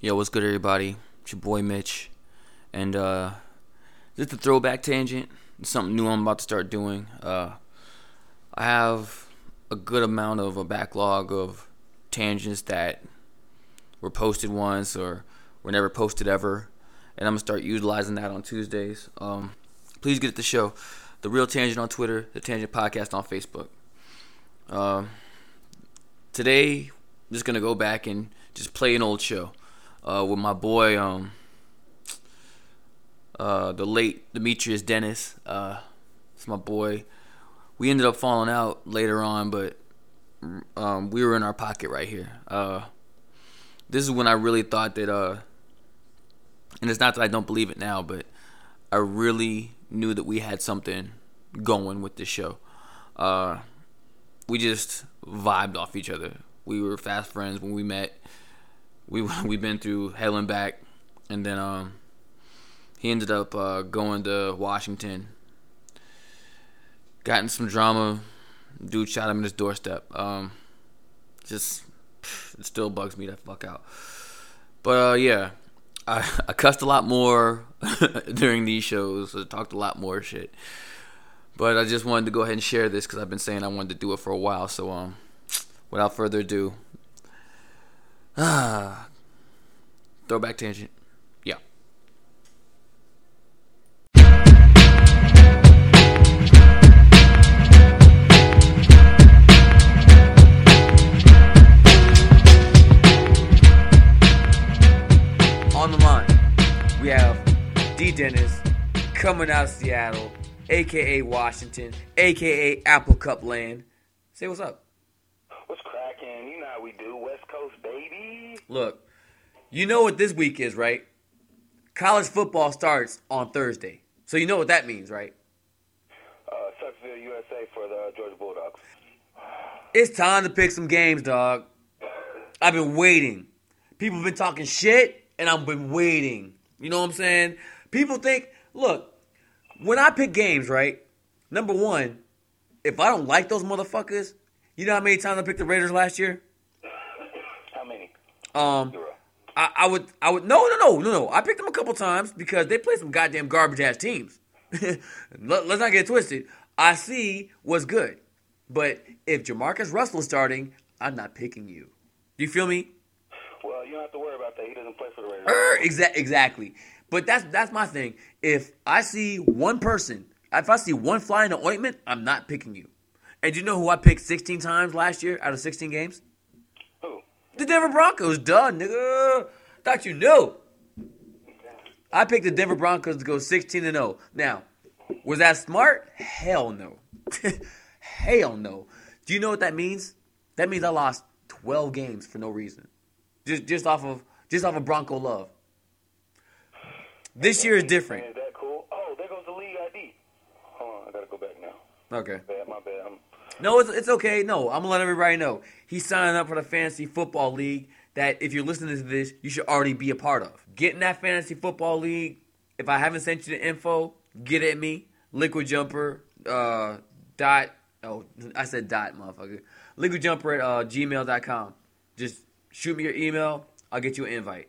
Yo, what's good, everybody? It's your boy Mitch, and uh, just a throwback tangent. It's something new I'm about to start doing. Uh, I have a good amount of a backlog of tangents that were posted once or were never posted ever, and I'm gonna start utilizing that on Tuesdays. Um, please get at the show, the Real Tangent on Twitter, the Tangent Podcast on Facebook. Um, today, I'm just gonna go back and just play an old show uh, with my boy, um, uh, the late Demetrius Dennis. Uh, it's my boy. We ended up falling out later on, but um, we were in our pocket right here. Uh, this is when I really thought that, uh, and it's not that I don't believe it now, but I really knew that we had something going with this show. Uh, we just vibed off each other. We were fast friends when we met. We we've been through hell and back, and then um, he ended up uh, going to Washington. Got in some drama. Dude shot him in his doorstep. Um, just it still bugs me to fuck out. But uh, yeah, I, I cussed a lot more during these shows. I talked a lot more shit. But I just wanted to go ahead and share this because I've been saying I wanted to do it for a while. So um, without further ado, ah, throwback tangent. Yeah. On the line, we have D. Dennis coming out of Seattle, aka Washington, aka Apple Cup Land. Say what's up. Cracking? You know how we do. West Coast, baby. Look, you know what this week is, right? College football starts on Thursday. So you know what that means, right? Uh, Sucksville, USA for the Georgia Bulldogs. It's time to pick some games, dog. I've been waiting. People have been talking shit, and I've been waiting. You know what I'm saying? People think, look, when I pick games, right? Number one, if I don't like those motherfuckers, you know how many times I picked the Raiders last year? How many? Um, I, I would, I would, no, no, no, no, no. I picked them a couple times because they play some goddamn garbage ass teams. Let, let's not get it twisted. I see what's good, but if Jamarcus Russell is starting, I'm not picking you. Do you feel me? Well, you don't have to worry about that. He doesn't play for the Raiders. Er, exa- exactly. But that's that's my thing. If I see one person, if I see one fly in the ointment, I'm not picking you. And do you know who I picked 16 times last year out of 16 games? Who? The Denver Broncos, duh, nigga. Thought you knew. I picked the Denver Broncos to go 16 and 0. Now, was that smart? Hell no. Hell no. Do you know what that means? That means I lost 12 games for no reason. Just just off of just off of Bronco love. This year is Man, different. is that cool? Oh, there goes the league ID. Hold on, I gotta go back now. Okay. Bad, my bad. I'm, No, it's, it's okay. No, I'm gonna let everybody know. He's signing up for the fantasy football league. That if you're listening to this, you should already be a part of. Get in that fantasy football league. If I haven't sent you the info, get at me. Liquid Jumper uh, dot. Oh, I said dot, motherfucker. Liquid Jumper at uh, gmail.com. Just shoot me your email. I'll get you an invite,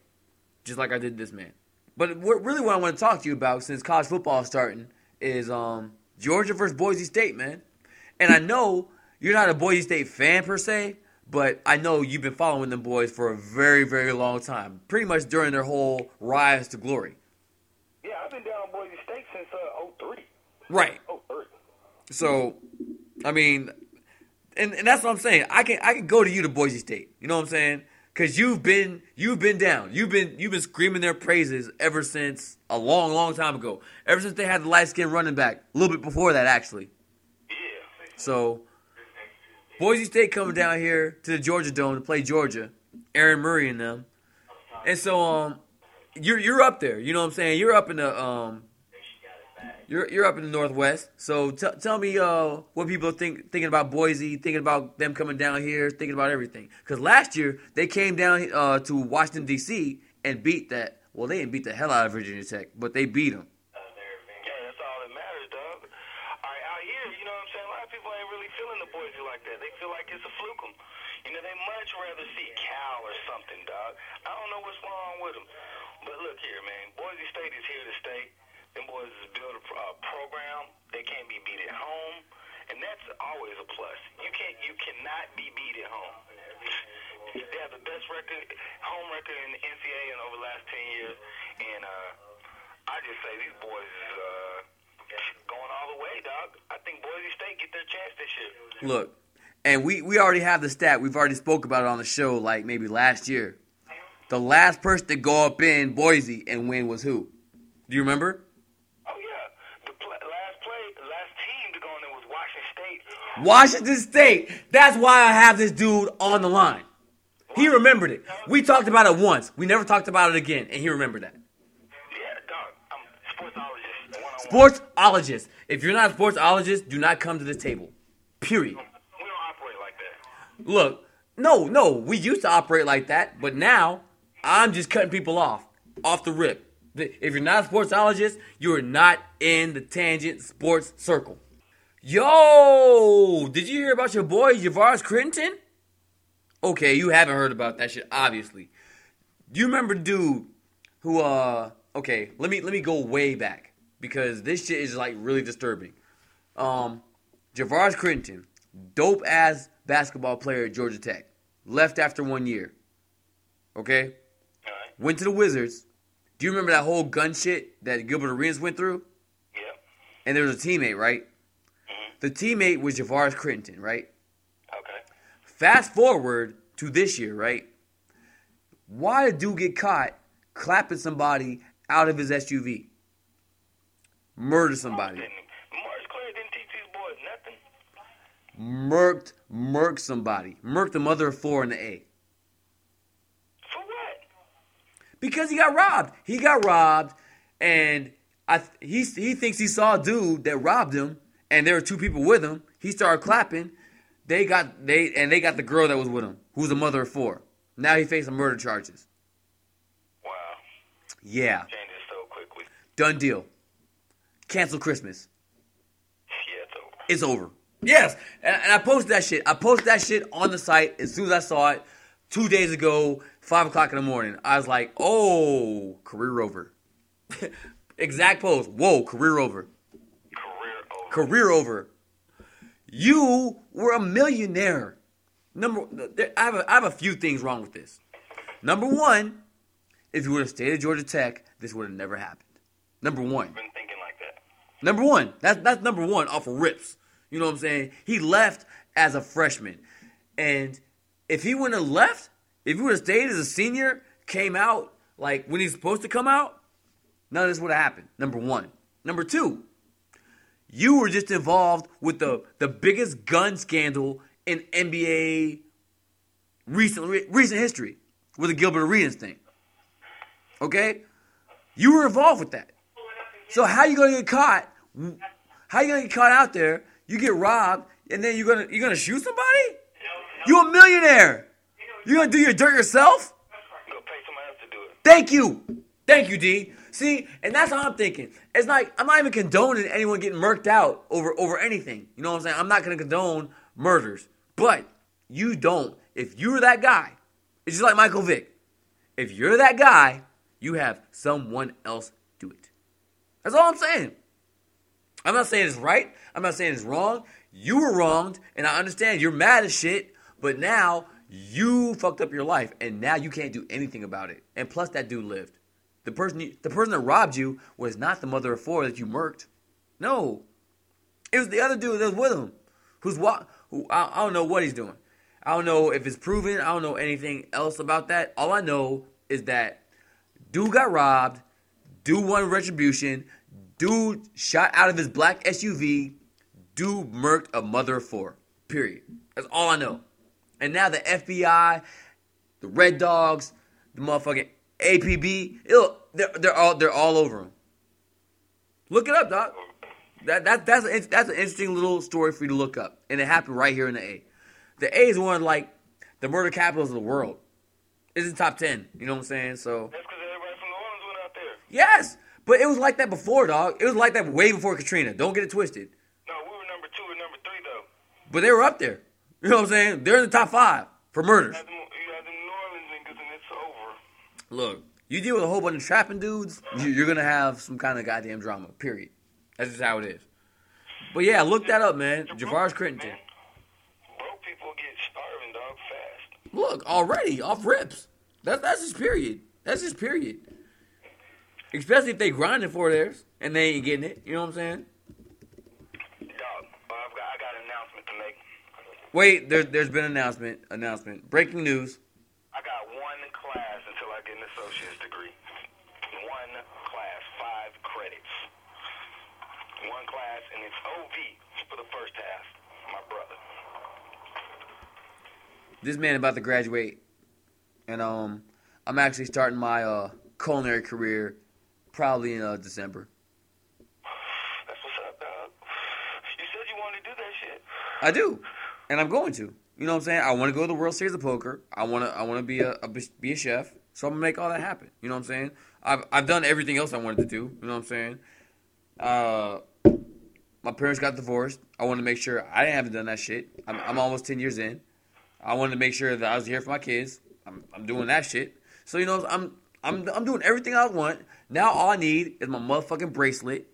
just like I did this man. But really, what I want to talk to you about, since college football is starting, is um, Georgia versus Boise State, man. And I know you're not a Boise State fan per se, but I know you've been following them boys for a very, very long time. Pretty much during their whole rise to glory. yeah, I've been down Boise State since uh, 03. Right. Oh, 03. So, I mean, and, and that's what I'm saying. I can I can go to you to Boise State. You know what I'm saying? Cause you've been you've been down. You've been you've been screaming their praises ever since a long, long time ago. Ever since they had the light skinned running back. A little bit before that actually. So Boise State coming down here to the Georgia Dome to play Georgia, Aaron Murray and them, and so um, you're you're up there. You know what I'm saying? You're up in the um, you're you're up in the Northwest. So t- tell me uh what people think thinking about Boise, thinking about them coming down here, thinking about everything. Because last year they came down uh to Washington D.C. and beat that. Well, they didn't beat the hell out of Virginia Tech, but they beat them. Yeah, that's all that matters, dog. All right, out here, you know what I'm saying? A lot of people ain't really feeling the Boise like that. They feel like it's a fluke 'em. You know, they much rather see Cal or something dog. I don't know what's wrong with them. But look here, man. Boise State is here to stay. Them boys has built a uh, program. They can't be beat at home, and that's always a plus. You can't, you cannot be beat at home. They have the best record, home record in the NCAA in over the last ten years, and uh, I just say these boys is uh, going all the way, dog. I think Boise State get their chance this year. Look, and we we already have the stat. We've already spoke about it on the show, like maybe last year. The last person to go up in Boise and win was who? Do you remember? Oh yeah, the pl- last play, last team to go in there was Washington State. Washington State. That's why I have this dude on the line. He remembered it. We talked about it once. We never talked about it again, and he remembered that. Yeah, dog. I'm sportsologist. Sportsologist. If you're not a sportsologist, do not come to this table. Period. We don't operate like that. Look, no, no, we used to operate like that, but now I'm just cutting people off, off the rip. If you're not a sportsologist, you're not in the tangent sports circle. Yo, did you hear about your boy Javaris Crittenton? Okay, you haven't heard about that shit, obviously. Do you remember dude who uh okay, let me let me go way back because this shit is like really disturbing. Um Javaris Crittenton, dope ass basketball player at Georgia Tech. Left after one year. Okay? Went to the Wizards. Do you remember that whole gun shit that Gilbert Arenas went through? Yeah. And there was a teammate, right? Mhm. The teammate was Javaris Crittenton, right? Okay. Fast forward to this year, right? Why did dude get caught clapping somebody out of his SUV? Murder somebody. Didn't, Morris Clay didn't teach these boys nothing. Murked, murked somebody. Murked the mother of four in the A. For what? Because he got robbed. He got robbed, and I he he thinks he saw a dude that robbed him, and there were two people with him. He started clapping. They got they and they got the girl that was with him, who's the mother of four. Now he facing murder charges. Wow. Yeah, Changes so quickly. done deal. Cancel Christmas. Yeah, it's over. It's over. Yes, and, and I posted that shit. I posted that shit on the site as soon as I saw it two days ago, five o'clock in the morning. I was like, "Oh, career over." exact post. Whoa, career over. Career over. Career over. You were a millionaire. Number, there- I have a, I have a few things wrong with this. Number one, if you would have stayed at Georgia Tech, this would have never happened. Number one. Been thinking like that. Number one. That's that's number one off of rips. You know what I'm saying? He left as a freshman. And if he wouldn't have left, if he would have stayed as a senior, came out like when he's supposed to come out, none of this would have happened. Number one. Number two, you were just involved with the, the biggest gun scandal in NBA recent recent history with the Gilbert Arenas thing. Okay? You were involved with that. So how you gonna get caught? How you gonna get caught out there? You get robbed, and then you're gonna you're gonna shoot somebody? You a millionaire? You're gonna do your dirt yourself? Pay somebody else to do it. Thank you, thank you, D. See, and that's how I'm thinking. It's like I'm not even condoning anyone getting murked out over over anything. You know what I'm saying? I'm not gonna condone murders, but you don't. If you're that guy, it's just like Michael Vick. If you're that guy, you have someone else do it. That's all I'm saying. I'm not saying it's right. I'm not saying it's wrong. You were wronged, and I understand you're mad as shit, but now you fucked up your life, and now you can't do anything about it. And plus, that dude lived. The person, the person that robbed you was not the mother of four that you murked. No, it was the other dude that was with him, who's what? Who I, I don't know what he's doing. I don't know if it's proven. I don't know anything else about that. All I know is that dude got robbed. Dude won retribution. Dude shot out of his black SUV. Dude murked a mother of four. Period. That's all I know. And now the FBI, the Red Dogs, the motherfucking APB, it'll, they're, they're all they're all over him. Look it up, doc. That, that that's an, that's an interesting little story for you to look up, and it happened right here in the A. The A is one of like the murder capitals of the world. It's in top ten. You know what I'm saying? So That's because everybody from New Orleans went out there. yes, but it was like that before, dog. It was like that way before Katrina. Don't get it twisted. No, we were number two and number three though. But they were up there. You know what I'm saying? They're in the top five for murders. You had the, you had the New Orleans niggas and It's over. Look, you deal with a whole bunch of trapping dudes, you- you're gonna have some kind of goddamn drama. Period. That's just how it is. But yeah, look that up, man. You're Javaris broke, Crittenton. Broke people get starving, dog, fast. Look, already off rips. That's that's just period. That's just period. Especially if they grinding for theirs and they ain't getting it. You know what I'm saying? Dog, I've got, I got an announcement to make. Wait, there, there's been an announcement. Announcement. Breaking news. I got one class until I get an associate's degree. One class, five credits. One class, and it's OV for the first half. My brother. This man about to graduate, and um, I'm actually starting my uh culinary career probably in uh December. That's what's up, dog. You said you wanted to do that shit. I do, and I'm going to. You know what I'm saying? I want to go to the World Series of Poker. I want to. I want to be a, a be a chef. So I'm gonna make all that happen. You know what I'm saying? I've I've done everything else I wanted to do. You know what I'm saying? Uh, my parents got divorced. I wanted to make sure I haven't have done that shit. I'm, I'm almost ten years in. I wanted to make sure that I was here for my kids. I'm I'm doing that shit. So you know I'm I'm I'm doing everything I want. Now all I need is my motherfucking bracelet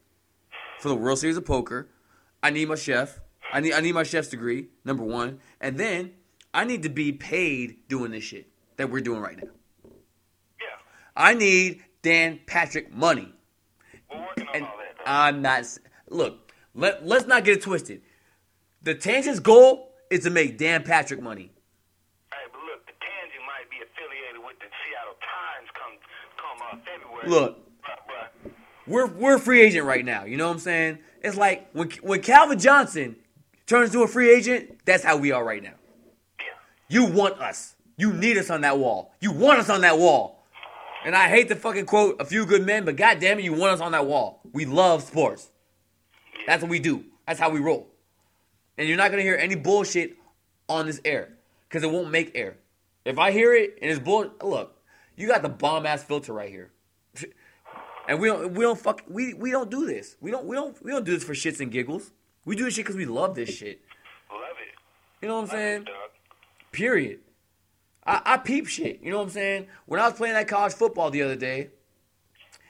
for the World Series of Poker. I need my chef. I need I need my chef's degree, number one. And then I need to be paid doing this shit that we're doing right now. Yeah, I need Dan Patrick money. we're working on And all that. I'm not look, let, let's not get it twisted. The Tangent's goal is to make Dan Patrick money. Hey, but look, the Tansy might be affiliated with the Seattle Times come come uh, February. Look. We're we're a free agent right now. You know what I'm saying? It's like when when Calvin Johnson turns to a free agent, that's how we are right now. You want us. You need us on that wall. You want us on that wall. And I hate to fucking quote a few good men, but goddamn it, you want us on that wall. We love sports. That's what we do. That's how we roll. And you're not gonna hear any bullshit on this air because it won't make air. If I hear it and it's bull, look, you got the bomb ass filter right here. And we don't we don't fuck we we don't do this. We don't we don't we don't do this for shits and giggles. We do this shit because we love this shit. Love it. You know what I'm saying? it. Period. I, I peep shit. You know what I'm saying? When I was playing that college football the other day,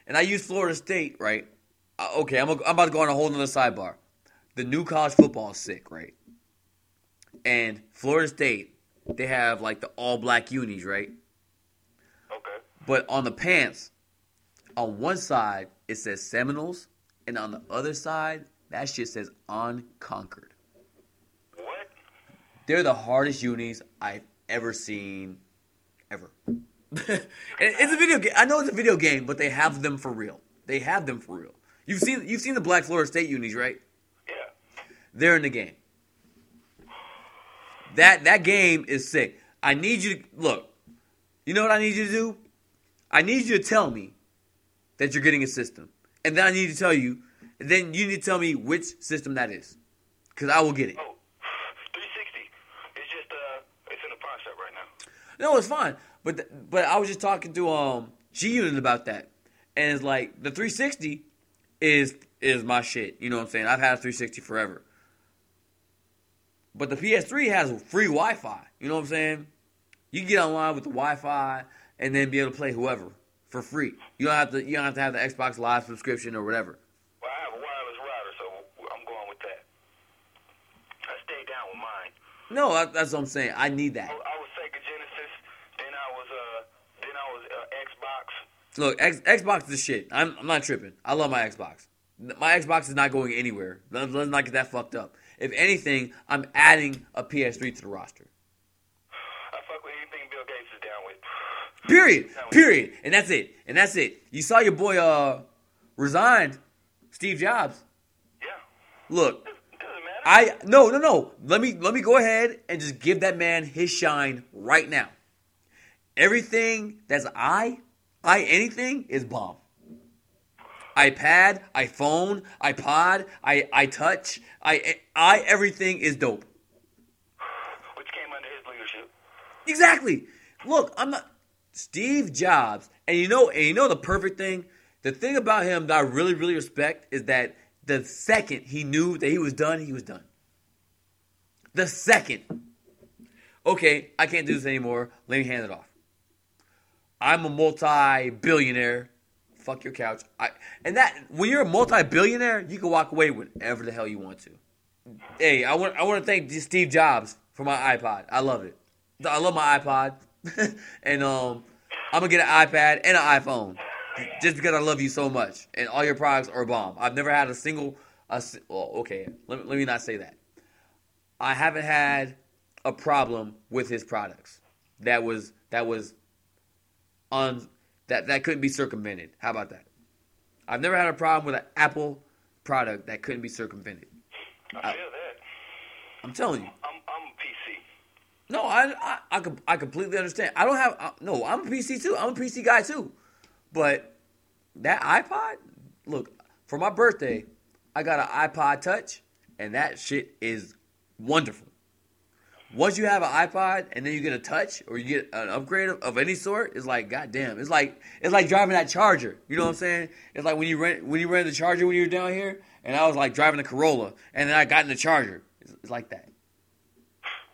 and I used Florida State, right? Uh, okay, I'm, I'm about to go on a whole nother sidebar. The new college football is sick, right? And Florida State, they have like the all black unis, right? Okay. But on the pants, on one side it says Seminoles, and on the other side that shit says Unconquered. What? They're the hardest unis I've ever seen, ever. It's a video game. I know it's a video game, but they have them for real. They have them for real. You've seen you've seen the Black Florida State unis, right? Yeah. They're in the game. That that game is sick. I need you to look. You know what I need you to do? I need you to tell me that you're getting a system, and then I need to tell you. Then you need to tell me which system that is, because I will get it. Oh, 360. It's just uh, it's in the shop right now. No, it's fine. But th- but I was just talking to um G Unit about that, and it's like the 360 is is my shit. You know what I'm saying? I've had a 360 forever. But the PS3 has free Wi-Fi. You know what I'm saying? You can get online with the Wi-Fi and then be able to play whoever for free. You don't have to. You don't have to have the Xbox Live subscription or whatever. Well, I have a wireless router, so I'm going with that. I stayed down with mine. No, that, that's what I'm saying. I need that. I I was Sega Genesis, then I was uh, then I was uh, Xbox. Look, X, Xbox is shit. I'm, I'm not tripping. I love my Xbox. My Xbox is not going anywhere. Let's, let's not get that fucked up. If anything, I'm adding a PS3 to the roster. I fuck with anything Bill Gates is down with. Period. Period. And that's it. And that's it. You saw your boy uh resigned, Steve Jobs. Yeah. Look, I no no no. Let me let me go ahead and just give that man his shine right now. Everything that's I, I anything is bomb. iPad, iPhone, iPod, I I touch, I I everything is dope. Which came under his leadership. Exactly. Look, I'm not Steve Jobs, and you know, and you know the perfect thing. The thing about him that I really, really respect is that the second he knew that he was done, he was done. The second, okay, I can't do this anymore. Let me hand it off. I'm a multi-billionaire. Fuck your couch. I and that when you're a multi-billionaire, you can walk away whenever the hell you want to. Hey, I want I want to thank Steve Jobs for my iPod. I love it. I love my iPod, and um, I'm gonna get an iPad and an iPhone just because I love you so much, and all your products are bomb. I've never had a single. A, well, okay, let, let me not say that. I haven't had a problem with his products. That was that was on that that couldn't be circumvented. How about that? I've never had a problem with an Apple product that couldn't be circumvented. I feel that. I'm telling you. I'm I'm a PC. No, I I I, I completely understand. I don't have uh, no. I'm a PC too. I'm a PC guy too. But that iPod, look, for my birthday, I got an iPod Touch, and that shit is wonderful. Once you have an iPod and then you get a Touch or you get an upgrade of, of any sort, it's like goddamn. It's like it's like driving that Charger. You know what I'm saying? It's like when you rent when you rented the Charger when you were down here, and I was like driving the Corolla, and then I got in the Charger. It's, it's like that.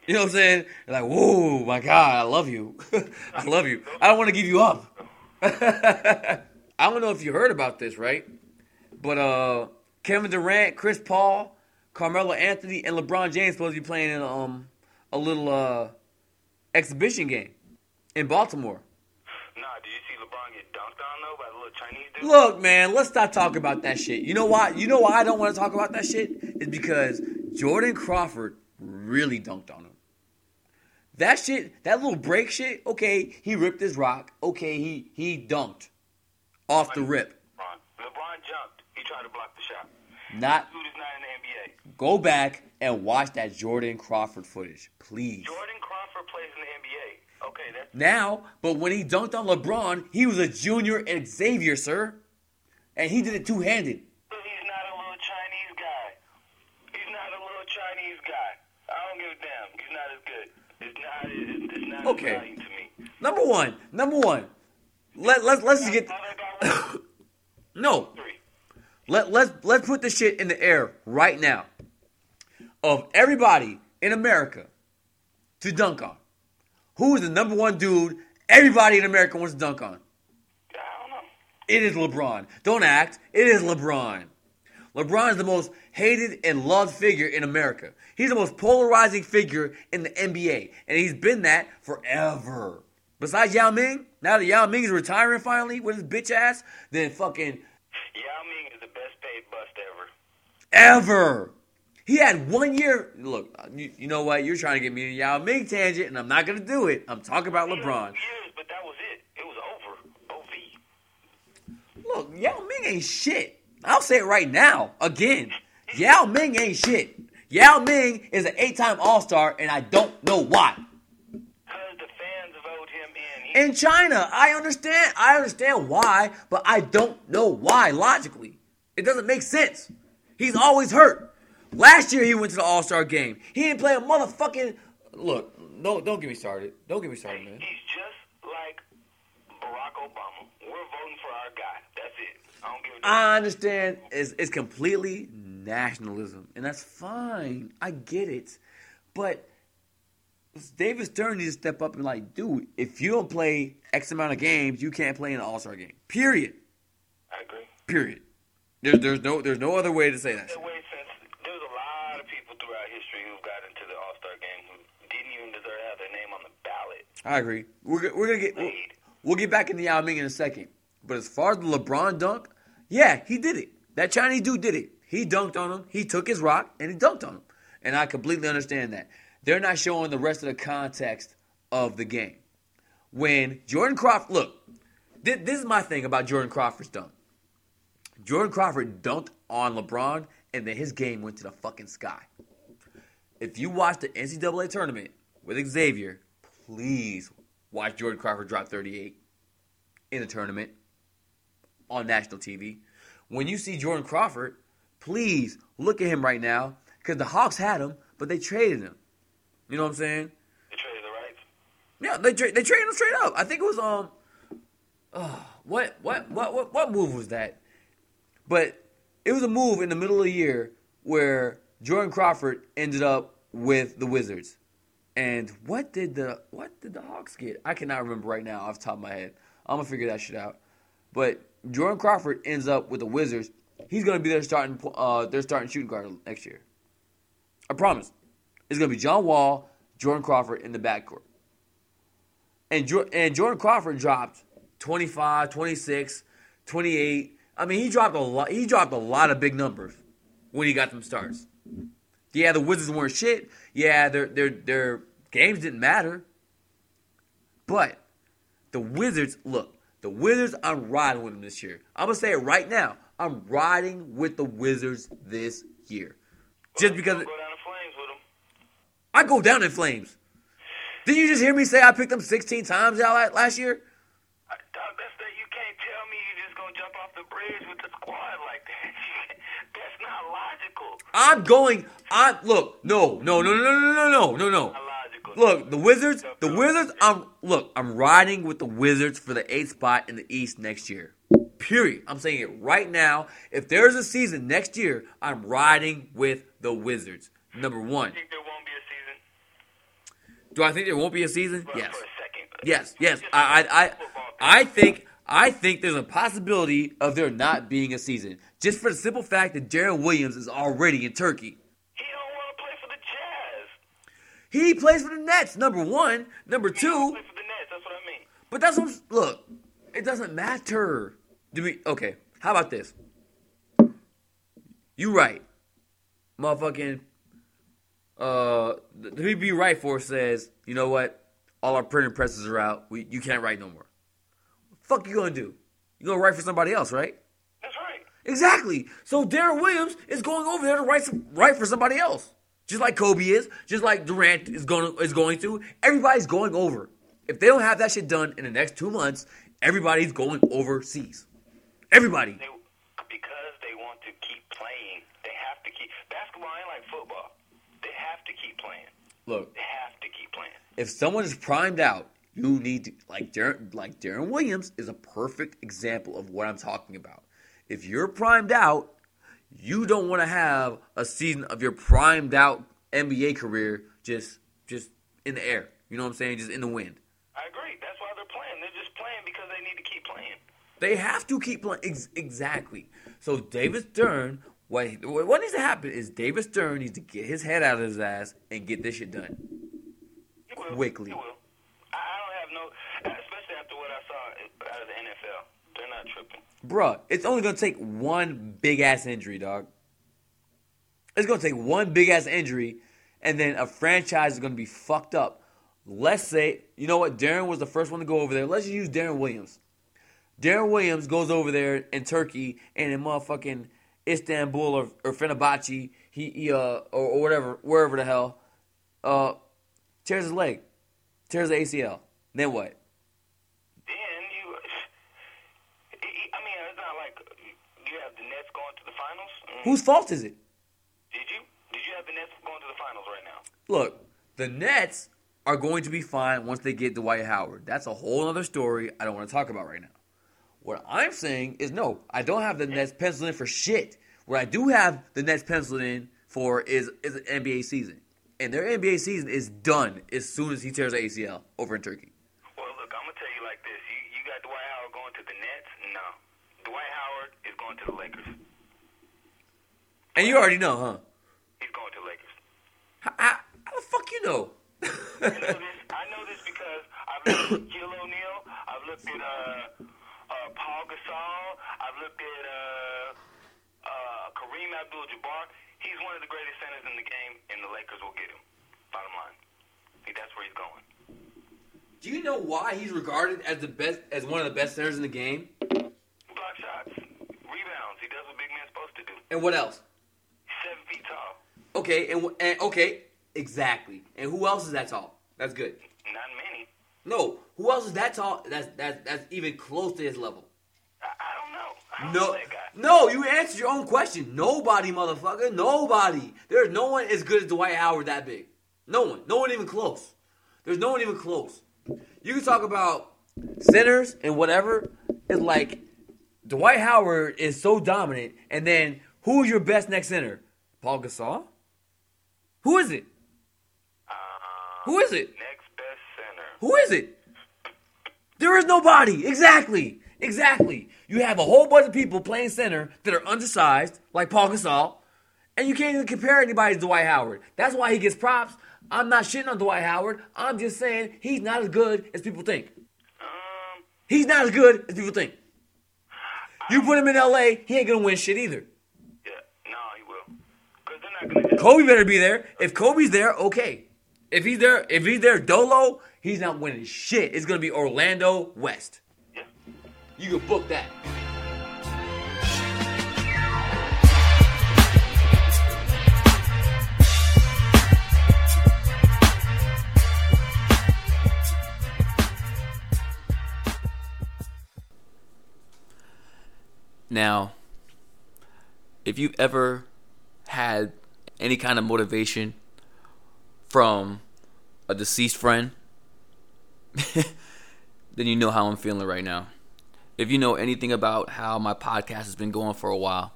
You know what I'm saying? You're like, whoa, my God, I love you. I love you. I don't want to give you up. I don't know if you heard about this, right? But uh, Kevin Durant, Chris Paul, Carmelo Anthony, and LeBron James supposed to be playing in um a little uh exhibition game in Baltimore. Nah, did you see LeBron get dunked on though by the little Chinese dude? Look, man, let's stop talking about that shit. You know why? You know why I don't want to talk about that shit? Is because Jordan Crawford really dunked on him. That shit, that little break shit, okay, he ripped his rock. Okay, he he dunked off the rip. LeBron. LeBron jumped. He tried to block the shot. Not Dude is not in the NBA. go back and watch that Jordan Crawford footage, please. Jordan Crawford plays in the NBA. Okay, that's Now, but when he dunked on LeBron, he was a junior at Xavier, sir. And he did it two-handed. But he's not a little Chinese guy. He's not a little Chinese guy. I don't give a damn. He's not as good. It's not. It's, it's not Okay. value to me. Number one, number one. Let let's let's get Other guy was no. Let let's let's put this shit in the air right now. Of everybody in America to dunk on, who is the number one dude everybody in America wants to dunk on? I don't know. It is LeBron. Don't act. It is LeBron. LeBron is the most hated and loved figure in America. He's the most polarizing figure in the NBA, and he's been that forever. Besides Yao Ming, now that Yao Ming is retiring finally with his bitch ass, then fucking Yao Ming is the best paid bust ever. ever. He had one year. Look, you, you know what? You're trying to get me a Yao Ming tangent, and I'm not gonna do it. I'm talking about LeBron. Years, but that was it. It was over. Ov. Look, Yao Ming ain't shit. I'll say it right now. Again, Yao Ming ain't shit. Yao Ming is an eight-time All-Star, and I don't know why. Because the fans vote him in. In China, I understand. I understand why, but I don't know why. Logically, it doesn't make sense. He's always hurt. Last year he went to the All Star game. He didn't play a motherfucking. Look, don't don't get me started. Don't get me started, man. he's just like Barack Obama. We're voting for our guy. That's it. I don't give a. I understand. It's it's completely nationalism, and that's fine. I get it, but David Stern needs to step up and like, dude, if you don't play X amount of games, you can't play in an All Star game. Period. I agree. Period. There's there's no there's no other way to say that. That way since there's a lot of people throughout history who've got into the All Star game who didn't even deserve to have their name on the ballot. I agree. We're we're gonna get we'll, we'll get back into Yao Ming in a second. But as far as the LeBron dunk, yeah, he did it. That Chinese dude did it. He dunked on him. He took his rock and he dunked on him. And I completely understand that. They're not showing the rest of the context of the game. When Jordan Crawford, look, this, this is my thing about Jordan Crawford's dunk. Jordan Crawford dunked on LeBron, and then his game went to the fucking sky. If you watch the NCAA tournament with Xavier, please watch Jordan Crawford drop 38 in the tournament on national TV. When you see Jordan Crawford, please look at him right now because the Hawks had him, but they traded him. You know what I'm saying? They traded the rights. Yeah, they tra- they traded him straight up. I think it was um, oh, what what what what what move was that? But it was a move in the middle of the year where Jordan Crawford ended up with the Wizards. And what did the what did the Hawks get? I cannot remember right now off the top of my head. I'm gonna figure that shit out. But Jordan Crawford ends up with the Wizards. He's gonna be their starting uh, their starting shooting guard next year. I promise. It's gonna be John Wall, Jordan Crawford in the backcourt. And, jo- and Jordan Crawford dropped 25, 26, 28. I mean, he dropped a lot. He dropped a lot of big numbers when he got them starts. Yeah, the Wizards weren't shit. Yeah, their their their games didn't matter. But the Wizards, look, the Wizards, I'm riding with them this year. I'm gonna say it right now. I'm riding with the Wizards this year. Just because. I go down in flames. Did you just hear me say I picked them 16 times last year? I, dog, that's that you can't tell me you just gonna jump off the bridge with the squad like that. that's not logical. I'm going. I look. No, no, no, no, no, no, no, no. Look, the Wizards. The Wizards. I'm look. I'm riding with the Wizards for the eighth spot in the East next year. Period. I'm saying it right now. If there's a season next year, I'm riding with the Wizards. Number one. I think there won't be a season. Do I think there won't be a season? But Yes. A. Yes. Yes. I. I. I. I think. I think there's a possibility of there not being a season, just for the simple fact that Deron Williams is already in Turkey. He don't want to play for the Jazz. He plays for the Nets. Number one. Number He two. play for the Nets. That's what I mean. But that's what look. It doesn't matter. Do we? Okay. How about this? You right, motherfucking. Uh, the PB right force says, you know what? All our printing presses are out. We you can't write no more. Fuck you gonna do? You gonna write for somebody else, right? That's right. Exactly. So Deron Williams is going over there to write some, write for somebody else, just like Kobe is, just like Durant is going is going to. Everybody's going over. If they don't have that shit done in the next two months, everybody's going overseas. Everybody. They, because they want to keep playing. They have to keep. Basketball ain't like football. They have to keep playing. Look, They have to keep playing. if someone is primed out, you need to like Deron, like Deron Williams is a perfect example of what I'm talking about. If you're primed out, you don't want to have a season of your primed out NBA career just just in the air. You know what I'm saying? Just in the wind. I agree. That's why they're playing. They're just playing because they need to keep playing. They have to keep playing. Ex- exactly. So David Stern, what what needs to happen is David Stern needs to get his head out of his ass and get this shit done. Will. Quickly. He will. I don't have no, especially after what I saw out of the NFL. They're not tripping. Bruh, it's only gonna take one big ass injury, dog. It's gonna take one big ass injury, and then a franchise is gonna be fucked up. Let's say, you know what, Deron was the first one to go over there. Let's just use Deron Williams. Deron Williams goes over there in Turkey and in motherfucking Istanbul or, or Fenerbahce, he, he uh or, or whatever, wherever the hell, uh, tears his leg, tears the ACL. Then what? Then you, I mean, it's not like you have the Nets going to the finals. Mm. Whose fault is it? Did you? Did you have the Nets going to the finals right now? Look, the Nets are going to be fine once they get Dwight Howard. That's a whole other story I don't want to talk about right now. What I'm saying is no, I don't have the Nets penciled in for shit. What I do have the Nets penciled in for is is an NBA season. And their NBA season is done as soon as he tears the ACL over in Turkey. Well, look, I'm gonna tell you like this. You you got Dwight Howard going to the Nets? No. Dwight Howard is going to the Lakers. And you already know, huh? He's going to the Lakers. How, how, how the fuck you know? I know this. I know this because I've looked at Jill O'Neal. I've looked at uh, Paul Gasol. I've looked at uh, uh, Kareem Abdul-Jabbar. He's one of the greatest centers in the game, and the Lakers will get him. Bottom line, I think that's where he's going. do you know why he's regarded as the best as one of the best centers in the game? Block shots, rebounds. He does what big men's supposed to do. And what else? Seven feet tall. Okay, and, and okay, exactly. And who else is that tall? That's good. Not many. No, who else is that tall? That's that's that's even close to his level. I, I don't know. I don't No, know that guy. no, you answered your own question. Nobody, motherfucker, nobody. There's no one as good as Dwight Howard that big. No one, no one even close. There's no one even close. You can talk about centers and whatever. It's like Dwight Howard is so dominant, and then who's your best next center? Paul Gasol. Who is it? Um, Who is it? Next best center. Who is it? There is nobody. Exactly. Exactly. You have a whole bunch of people playing center that are undersized, like Paul Gasol, and you can't even compare anybody to Dwight Howard. That's why he gets props. I'm not shitting on Dwight Howard. I'm just saying he's not as good as people think. Um, He's not as good as people think. You put him in LA, he ain't gonna win shit either. yeah, no, he will. Cause they're not gonna. Kobe better be there. If Kobe's there, okay. If he's there, if he's there, Dolo, he's not winning shit. It's gonna be Orlando West. You can book that. Now, if you've ever had any kind of motivation from a deceased friend, then you know how I'm feeling right now. If you know anything about how my podcast has been going for a while,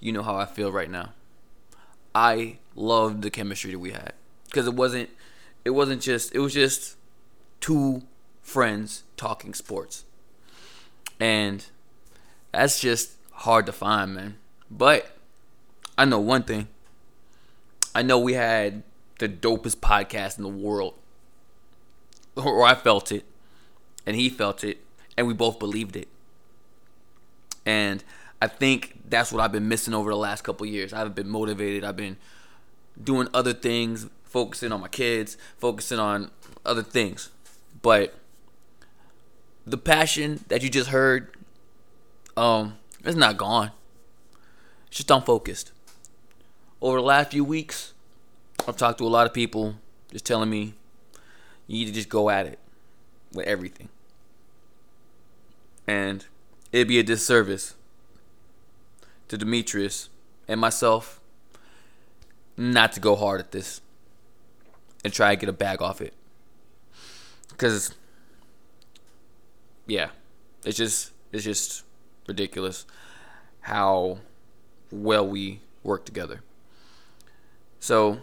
you know how I feel right now. I loved the chemistry that we had because it wasn't it wasn't just it was just two friends talking sports. And that's just hard to find, man. But I know one thing. I know we had the dopest podcast in the world. Or I felt it. And he felt it. And we both believed it. And I think that's what I've been missing over the last couple years. I haven't been motivated. I've been doing other things, focusing on my kids, focusing on other things. But the passion that you just heard, um, it's not gone. It's just unfocused. Over the last few weeks, I've talked to a lot of people just telling me you need to just go at it with everything. And it'd be a disservice to Demetrius and myself not to go hard at this and try to get a bag off it. Because, yeah, it's just it's just ridiculous how well we work together. So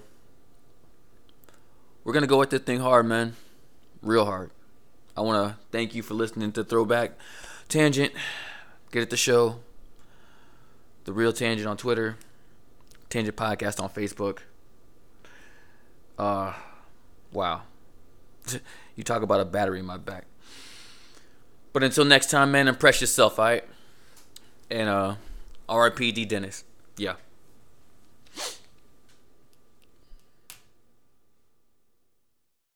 we're gonna go at this thing hard, man, real hard. I want to thank you for listening to Throwback Tangent. Get at the show. The Real Tangent on Twitter. Tangent Podcast on Facebook. Uh, wow. you talk about a battery in my back. But until next time, man, impress yourself, alright? And uh, RIP D Dennis. Yeah.